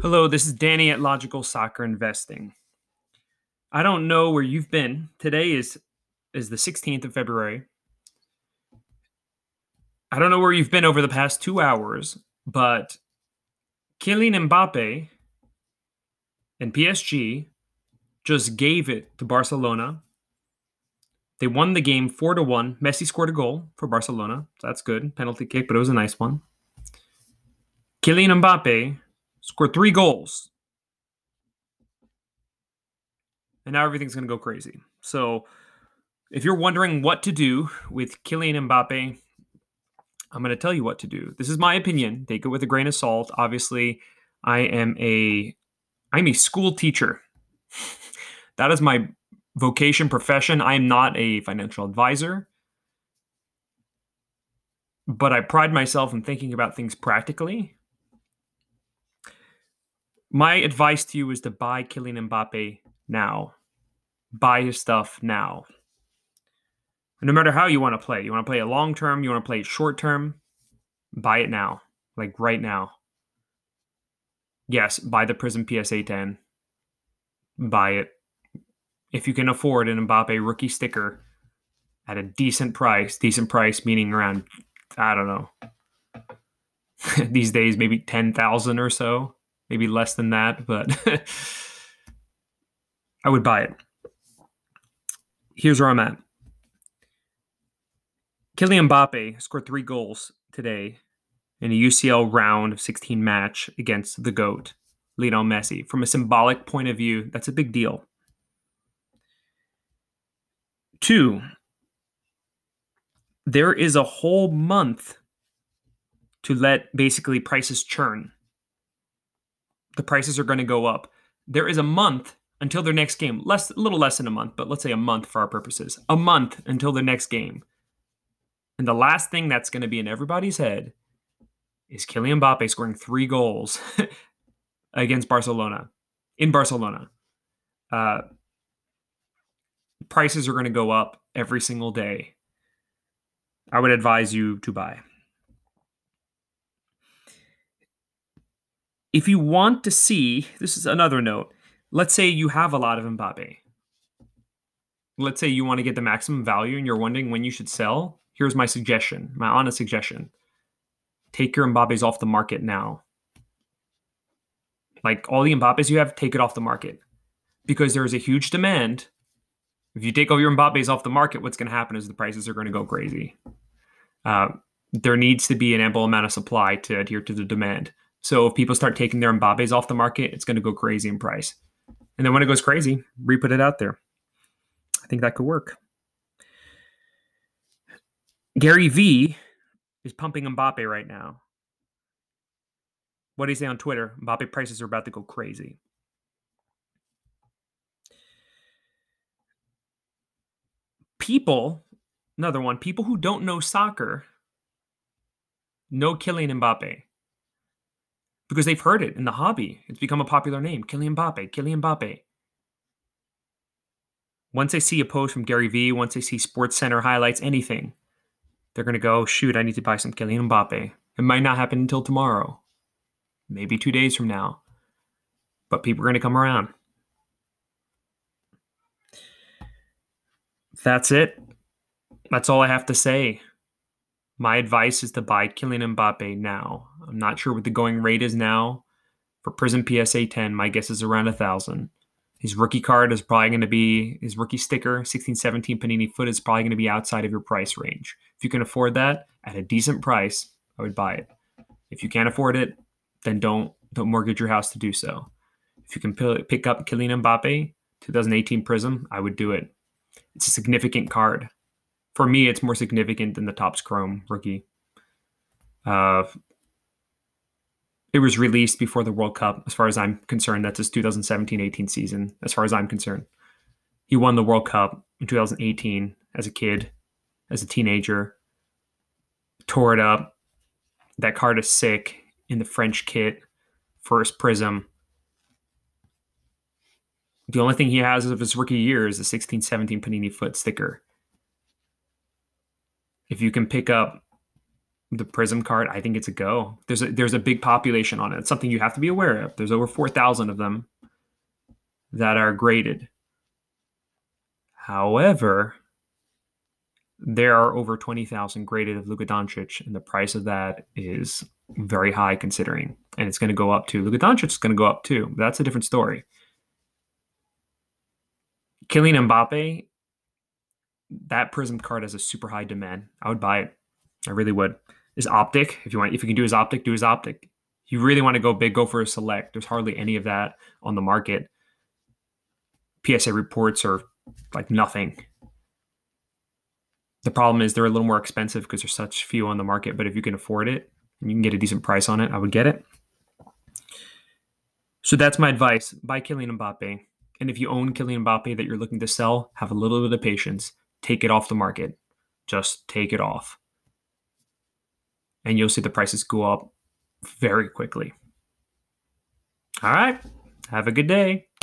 Hello, this is Danny at Logical Soccer Investing. I don't know where you've been. Today is is the 16th of February. I don't know where you've been over the past 2 hours, but Kylian Mbappe and PSG just gave it to Barcelona. They won the game 4 to 1. Messi scored a goal for Barcelona. So that's good. Penalty kick, but it was a nice one. Kylian Mbappe scored three goals. And now everything's going to go crazy. So if you're wondering what to do with Kylian Mbappe, I'm going to tell you what to do. This is my opinion. Take it with a grain of salt. Obviously, I am a I'm a school teacher. that is my vocation profession. I am not a financial advisor. But I pride myself in thinking about things practically my advice to you is to buy Kylian Mbappe now. Buy his stuff now. no matter how you want to play, you want to play it long term, you want to play short term, buy it now. Like right now. Yes, buy the Prism PSA 10. Buy it. If you can afford an Mbappe rookie sticker at a decent price, decent price meaning around, I don't know, these days, maybe 10,000 or so maybe less than that, but I would buy it. Here's where I'm at. Kylian Mbappe scored three goals today in a UCL round of 16 match against the GOAT, Lionel Messi. From a symbolic point of view, that's a big deal. Two, there is a whole month to let basically prices churn the prices are going to go up. There is a month until their next game, less a little less than a month, but let's say a month for our purposes. A month until the next game. And the last thing that's going to be in everybody's head is Kylian Mbappe scoring three goals against Barcelona in Barcelona. Uh, prices are going to go up every single day. I would advise you to buy. If you want to see, this is another note. Let's say you have a lot of Mbappe. Let's say you want to get the maximum value and you're wondering when you should sell. Here's my suggestion, my honest suggestion. Take your Mbappes off the market now. Like all the Mbappes you have, take it off the market. Because there is a huge demand. If you take all your Mbappes off the market, what's going to happen is the prices are going to go crazy. Uh, there needs to be an ample amount of supply to adhere to the demand. So if people start taking their Mbappes off the market, it's going to go crazy in price. And then when it goes crazy, re-put it out there. I think that could work. Gary V is pumping Mbappe right now. What do you say on Twitter? Mbappe prices are about to go crazy. People, another one, people who don't know soccer know Kylian Mbappe because they've heard it in the hobby. It's become a popular name. Kylian Mbappe, Kylian Mbappe. Once they see a post from Gary Vee, once they see SportsCenter highlights, anything, they're going to go, shoot, I need to buy some Kylian Mbappe. It might not happen until tomorrow, maybe two days from now, but people are going to come around. That's it. That's all I have to say. My advice is to buy Kylian Mbappe now. I'm not sure what the going rate is now for Prism PSA 10. My guess is around a thousand. His rookie card is probably going to be his rookie sticker, 1617 Panini foot is probably going to be outside of your price range. If you can afford that at a decent price, I would buy it. If you can't afford it, then don't don't mortgage your house to do so. If you can pick up Kylian Mbappe 2018 Prism, I would do it. It's a significant card for me, it's more significant than the Topps Chrome rookie. Uh, it was released before the World Cup, as far as I'm concerned. That's his 2017-18 season, as far as I'm concerned. He won the World Cup in 2018 as a kid, as a teenager. Tore it up. That card is sick in the French kit, first prism. The only thing he has of his rookie year is the 16-17 Panini foot sticker if you can pick up the Prism card, I think it's a go. There's a there's a big population on it. It's something you have to be aware of. There's over four thousand of them that are graded. However, there are over 20,000 graded of Luka Doncic, and the price of that is very high considering. And it's going to go up too. Luka Doncic is going to go up too. That's a different story. Kylian Mbappe, that Prism card has a super high demand. I would buy it. I really would. Is optic if you want if you can do his optic, do his optic. If You really want to go big, go for a select. There's hardly any of that on the market. PSA reports are like nothing. The problem is they're a little more expensive because there's such few on the market. But if you can afford it and you can get a decent price on it, I would get it. So that's my advice. Buy Kylian Mbappe. And if you own Kylian Mbappe that you're looking to sell, have a little bit of patience. Take it off the market. Just take it off. And you'll see the prices go up very quickly. All right. Have a good day.